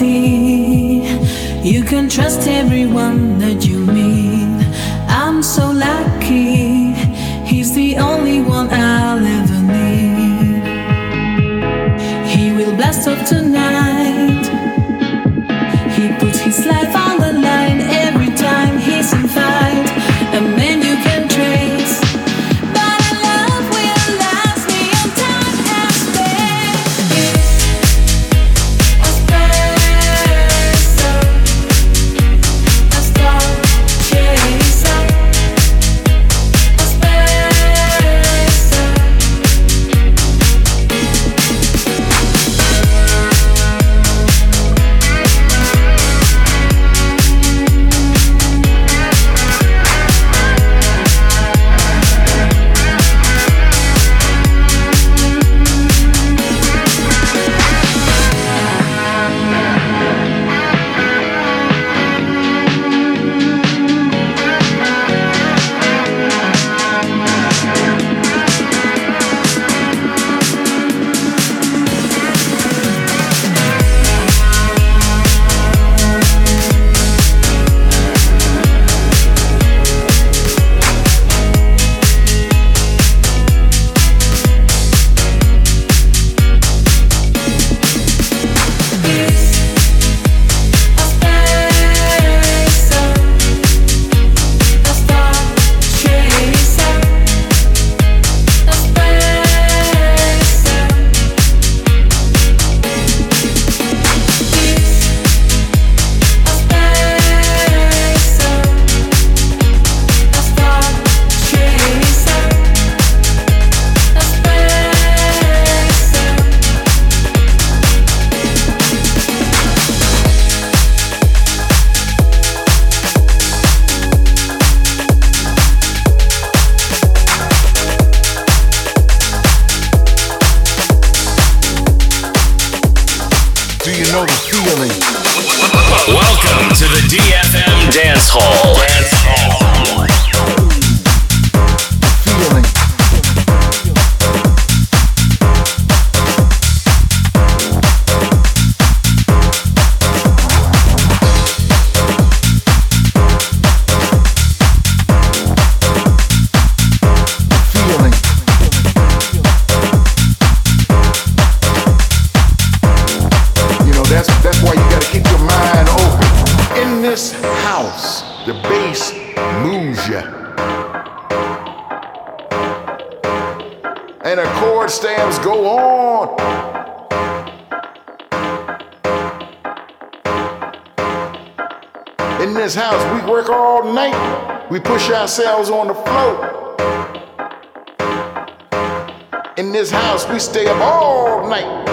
You can trust everyone that you meet. I'm so lucky, he's the only one I ourselves on the floor. In this house, we stay up all night,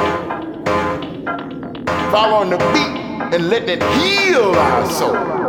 following the beat and letting it heal our soul.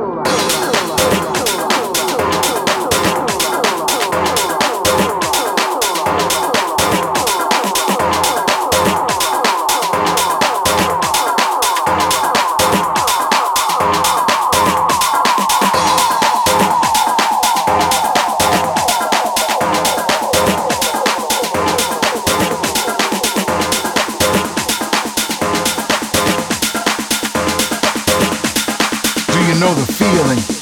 know the feeling.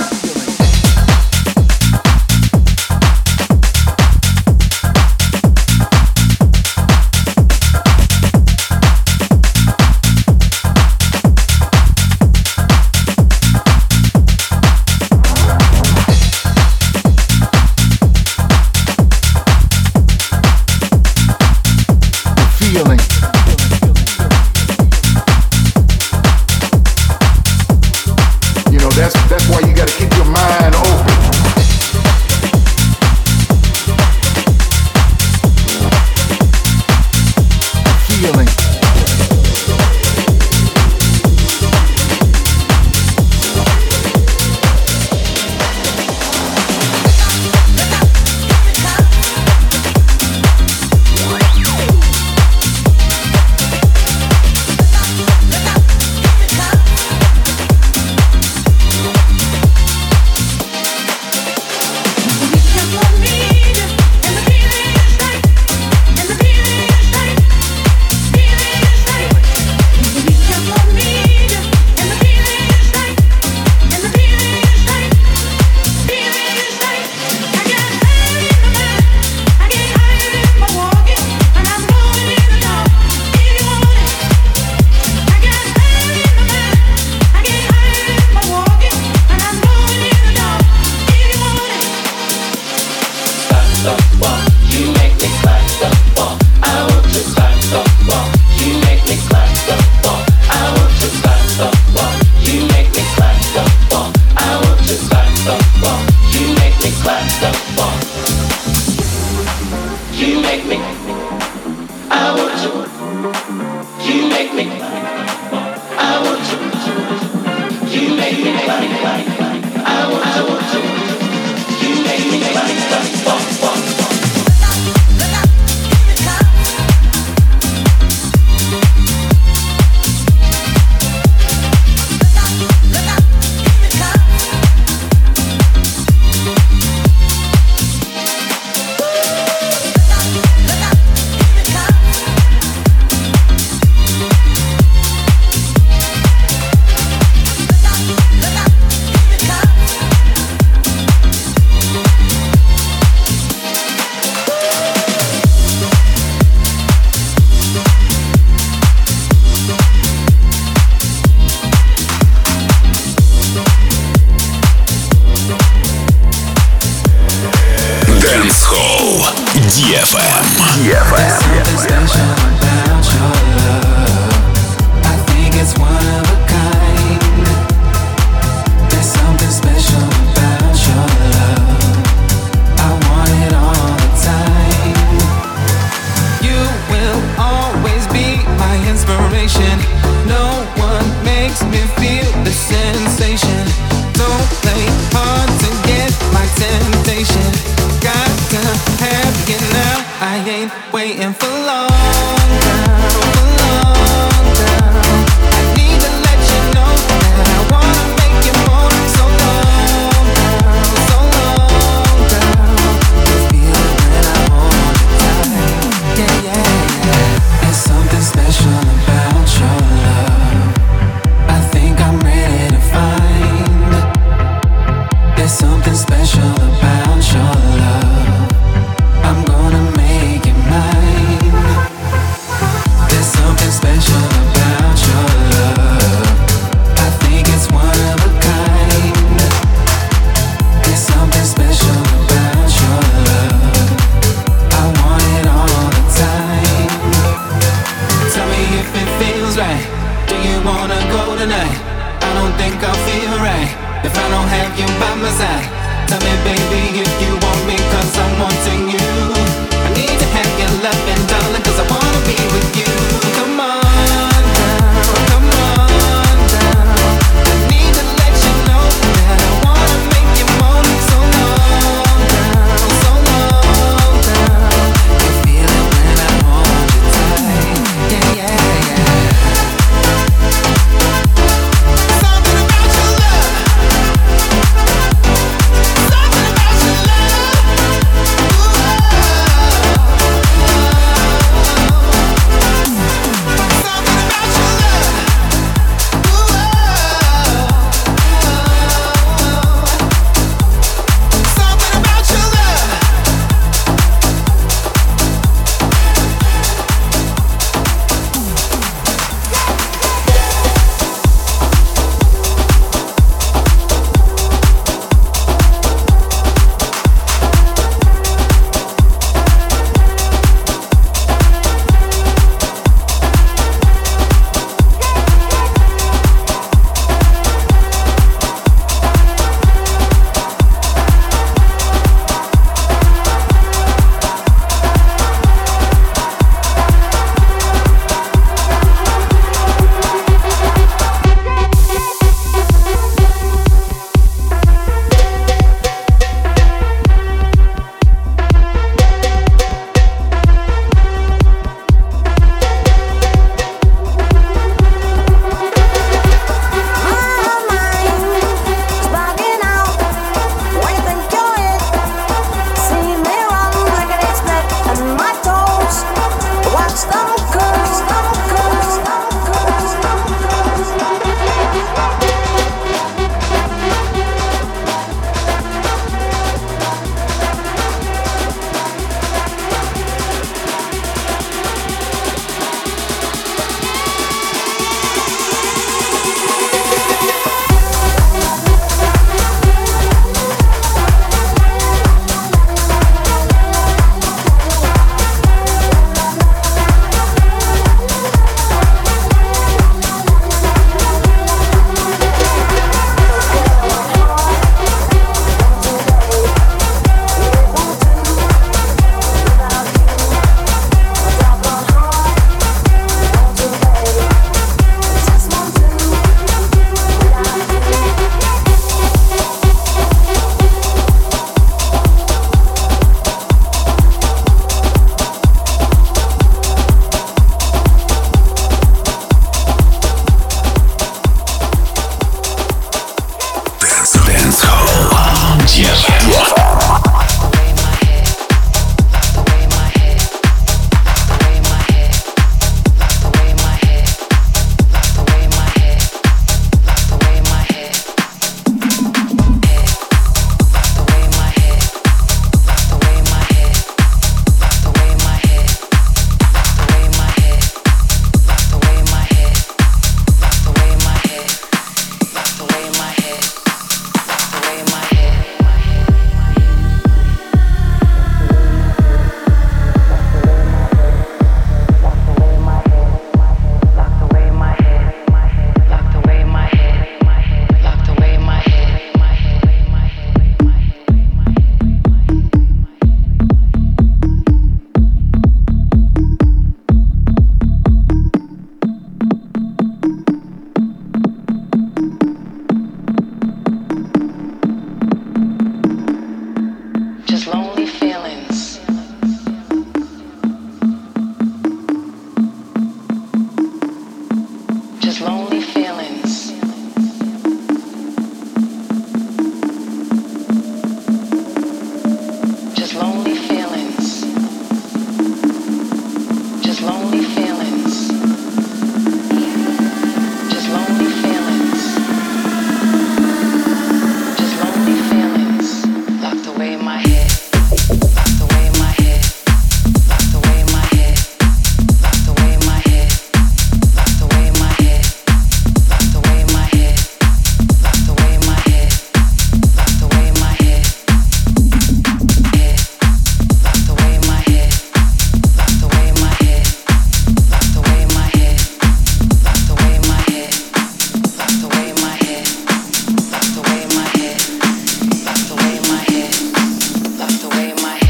in my head.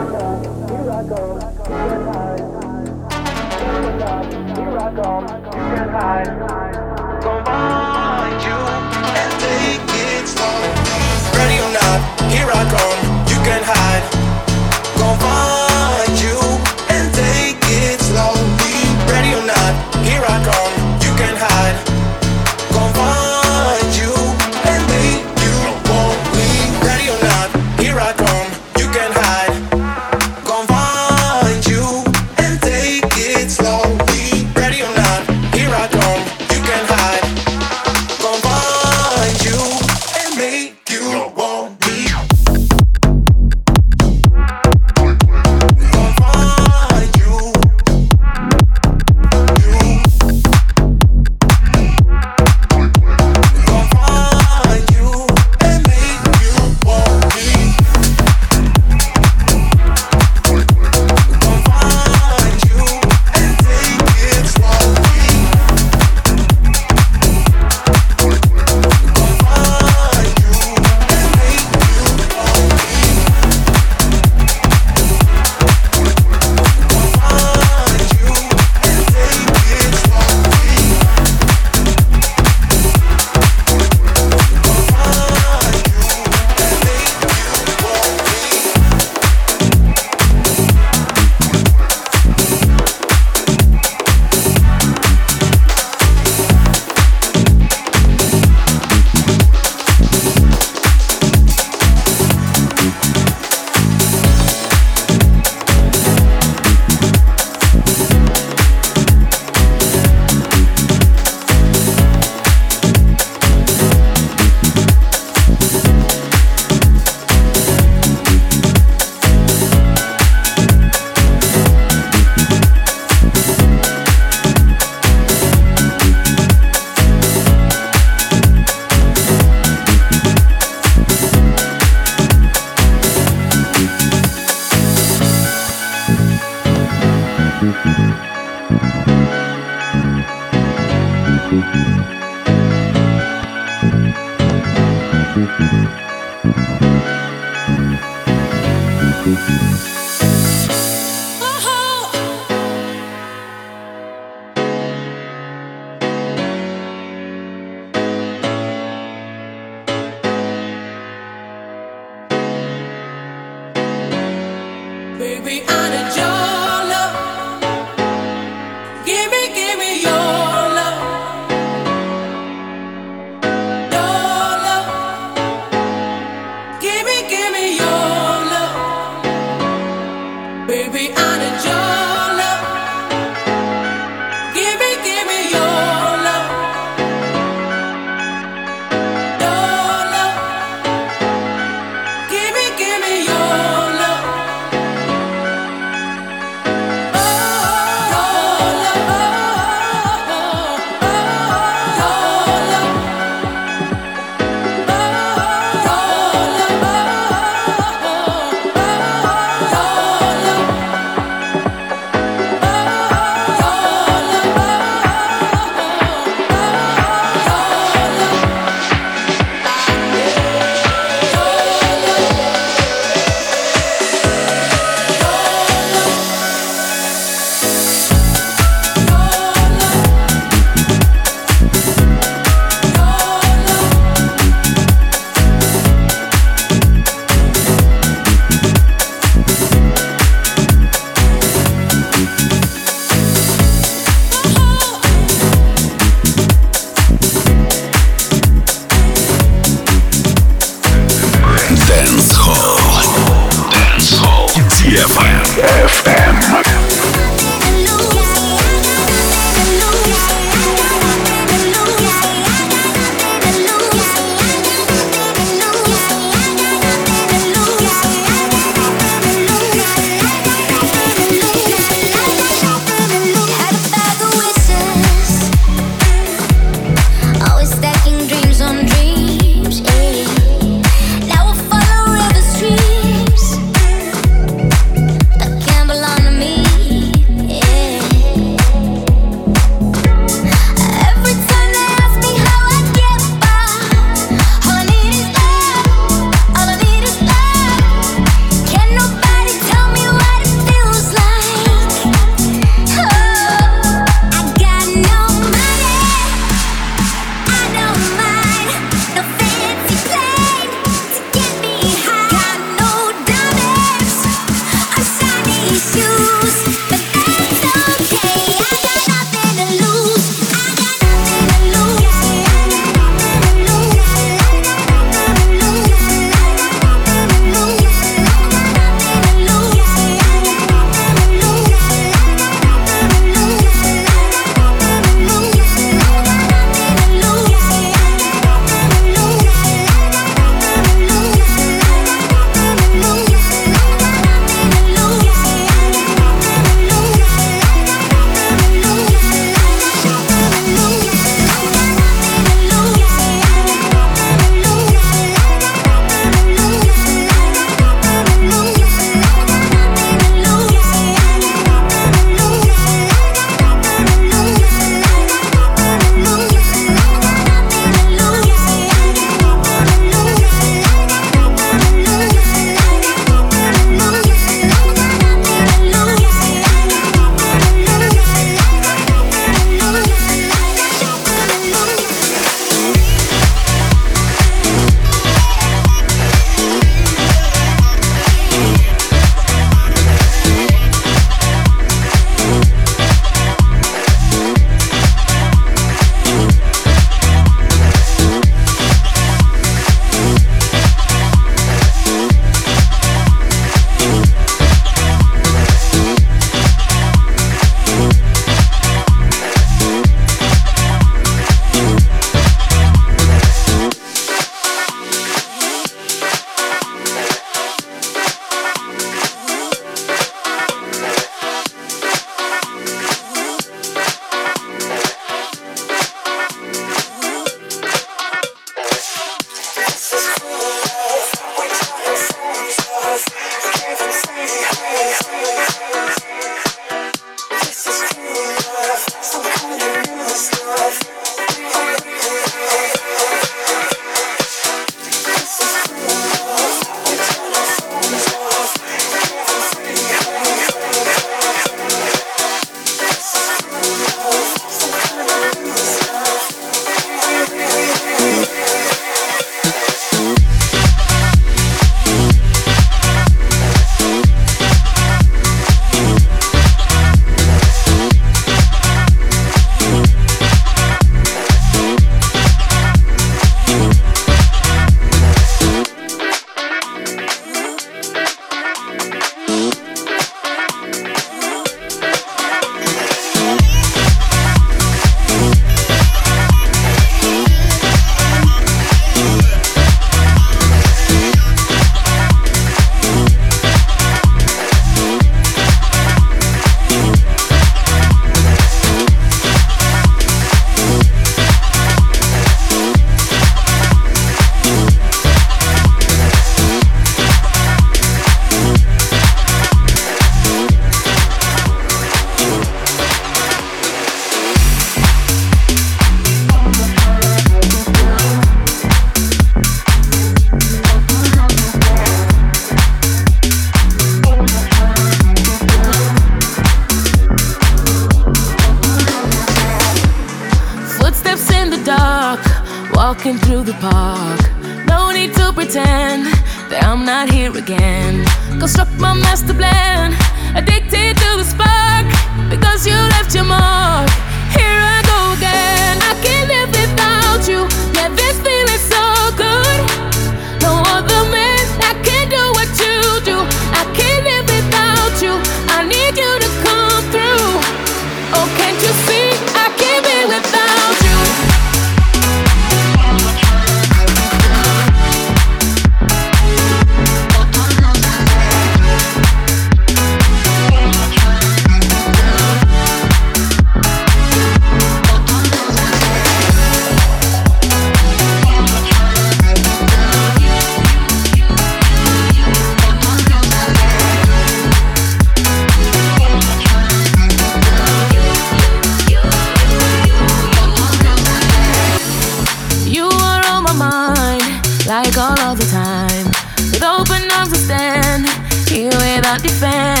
Without defense.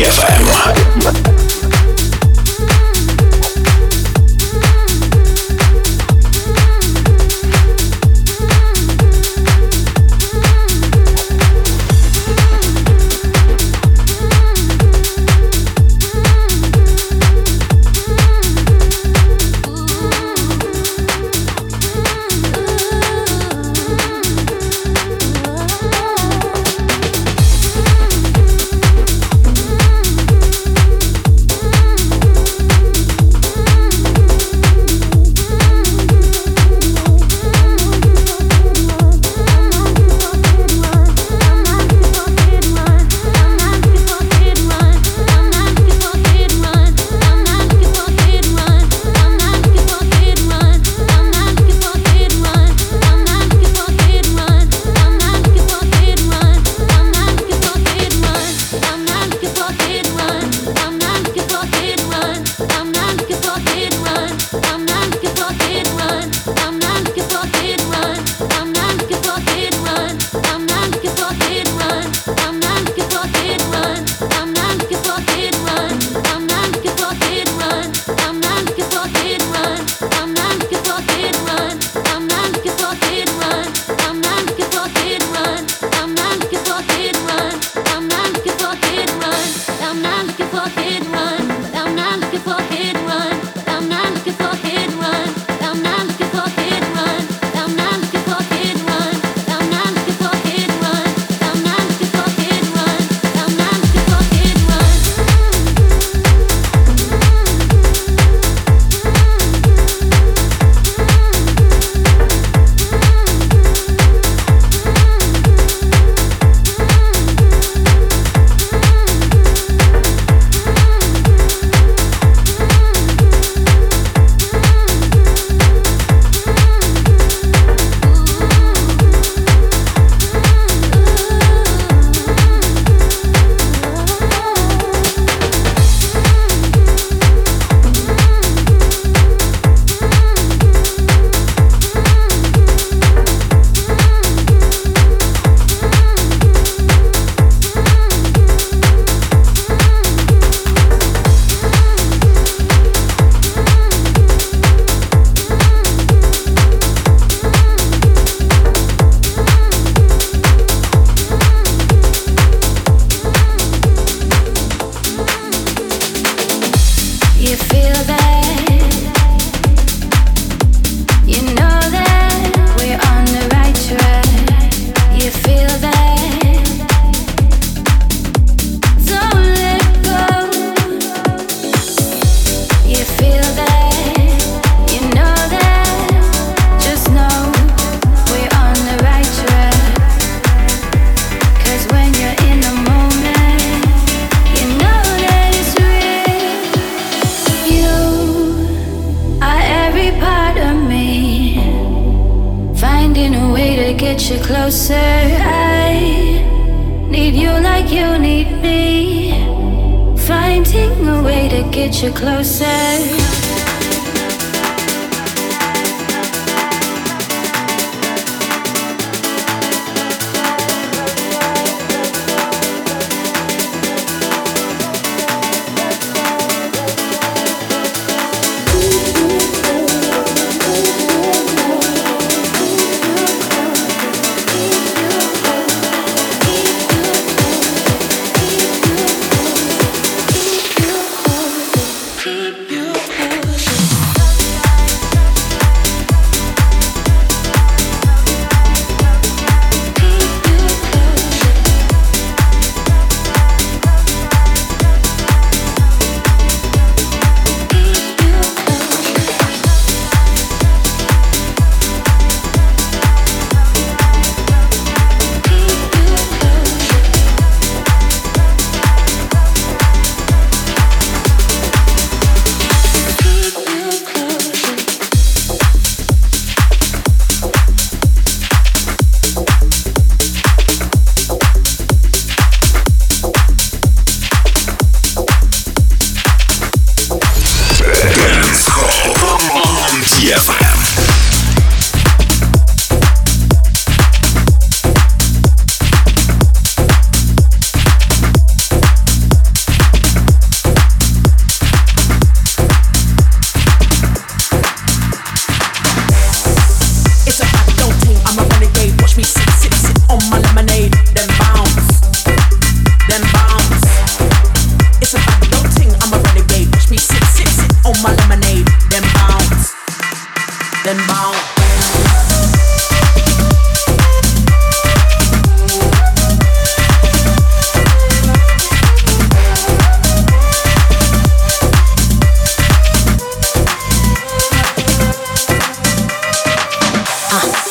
DFM.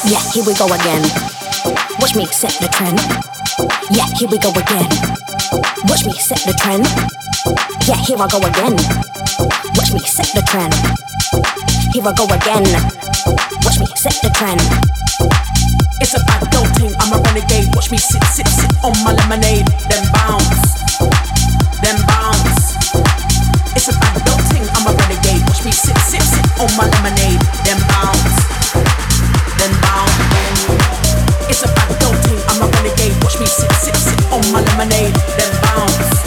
Yeah, here we go again. Watch me set the trend. Yeah, here we go again. Watch me set the trend. Yeah, here I go again. Watch me set the trend. Here I go again. Watch me set the trend. It's a bad thing, I'm a renegade. Watch me sit, sit, sit on my lemonade. Then bounce, then bounce. It's a bad thing, I'm a renegade. Watch me sit, sit, sit on my lemonade. Then bounce. my lemonade, then bounce.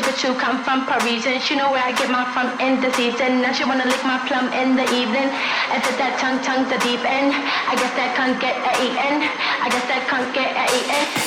But you come from Parisian. She know where I get my from in the season. Now she wanna lick my plum in the evening. And said that tongue, tongue's the deep end. I guess that can't get a eaten. I guess that can't get a eaten.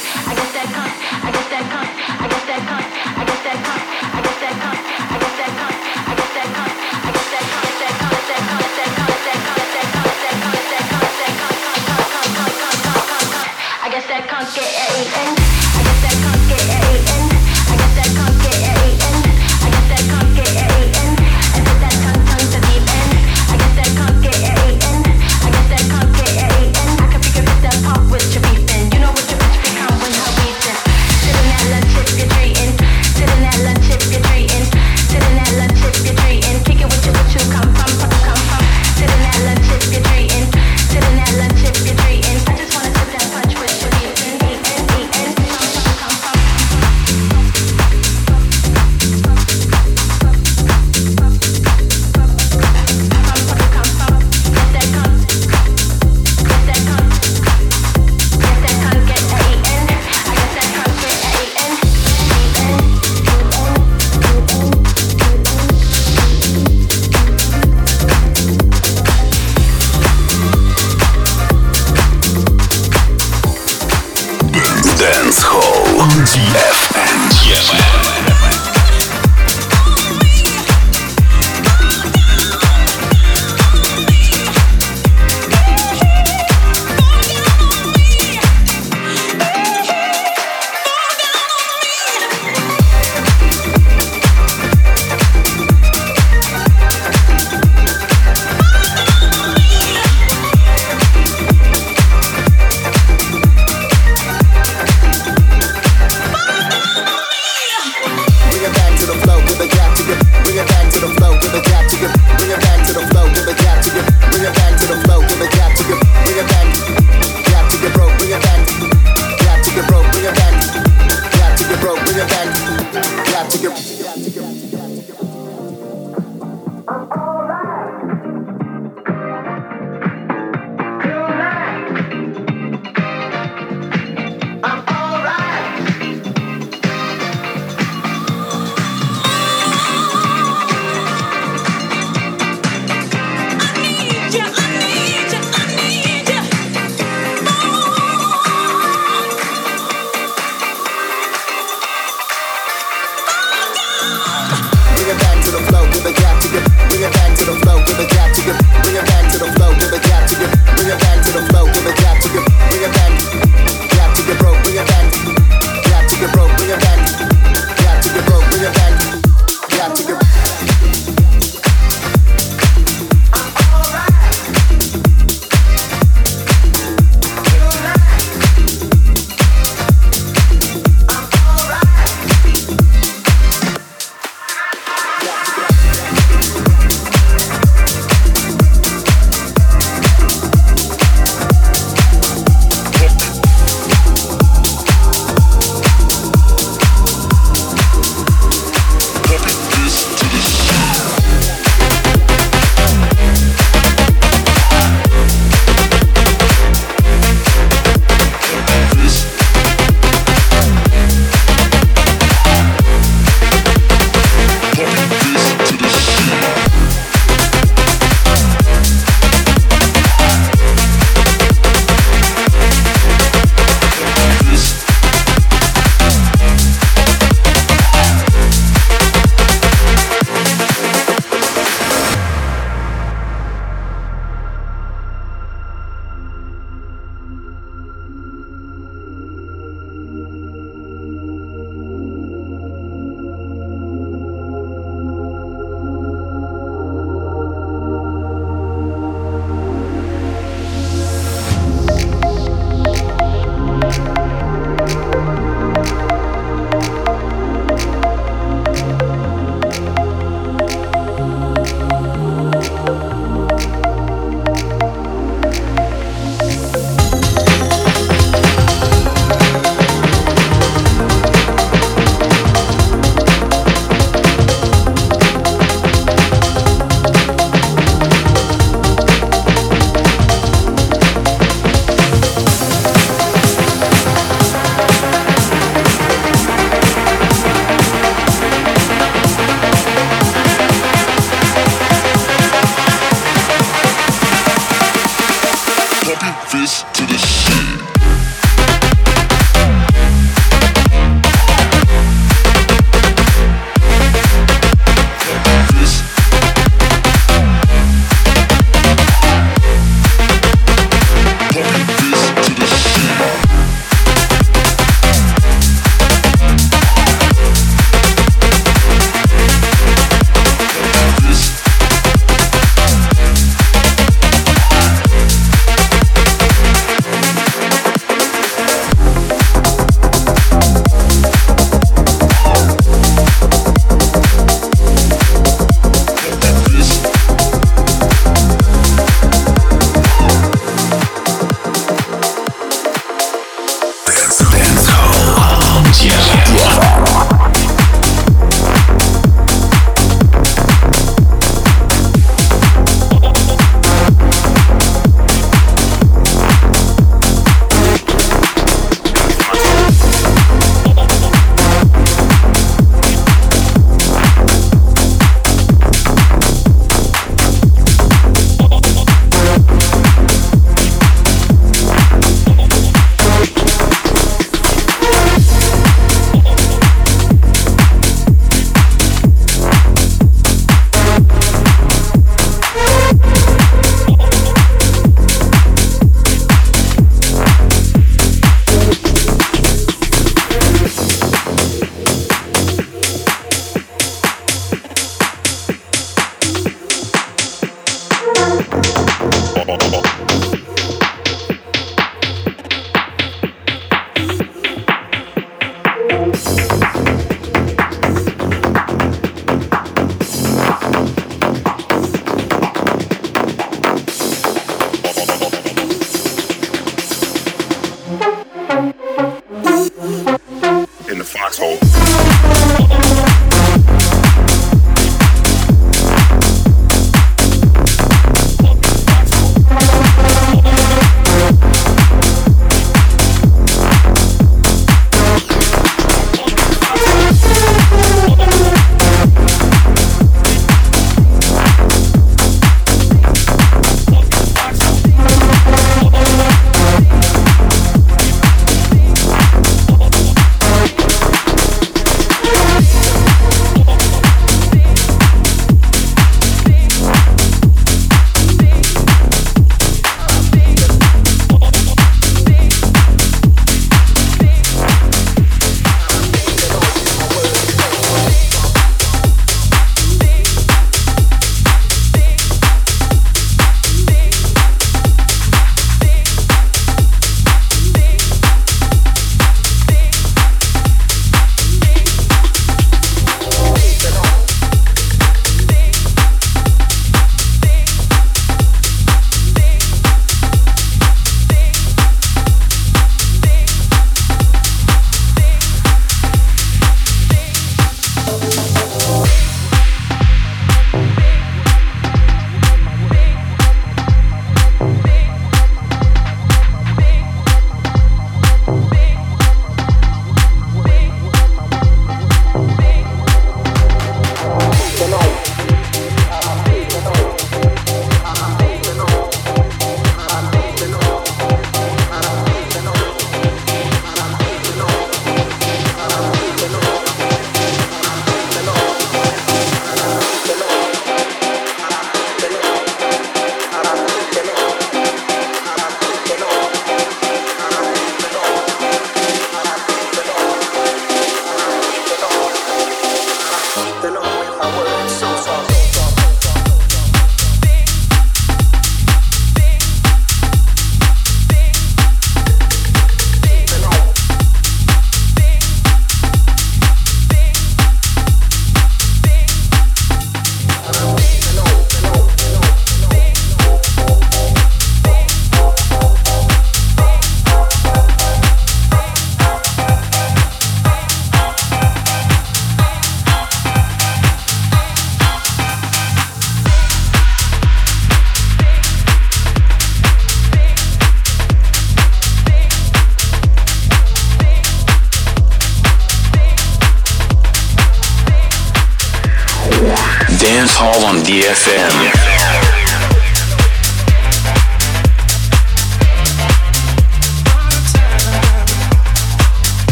Ain't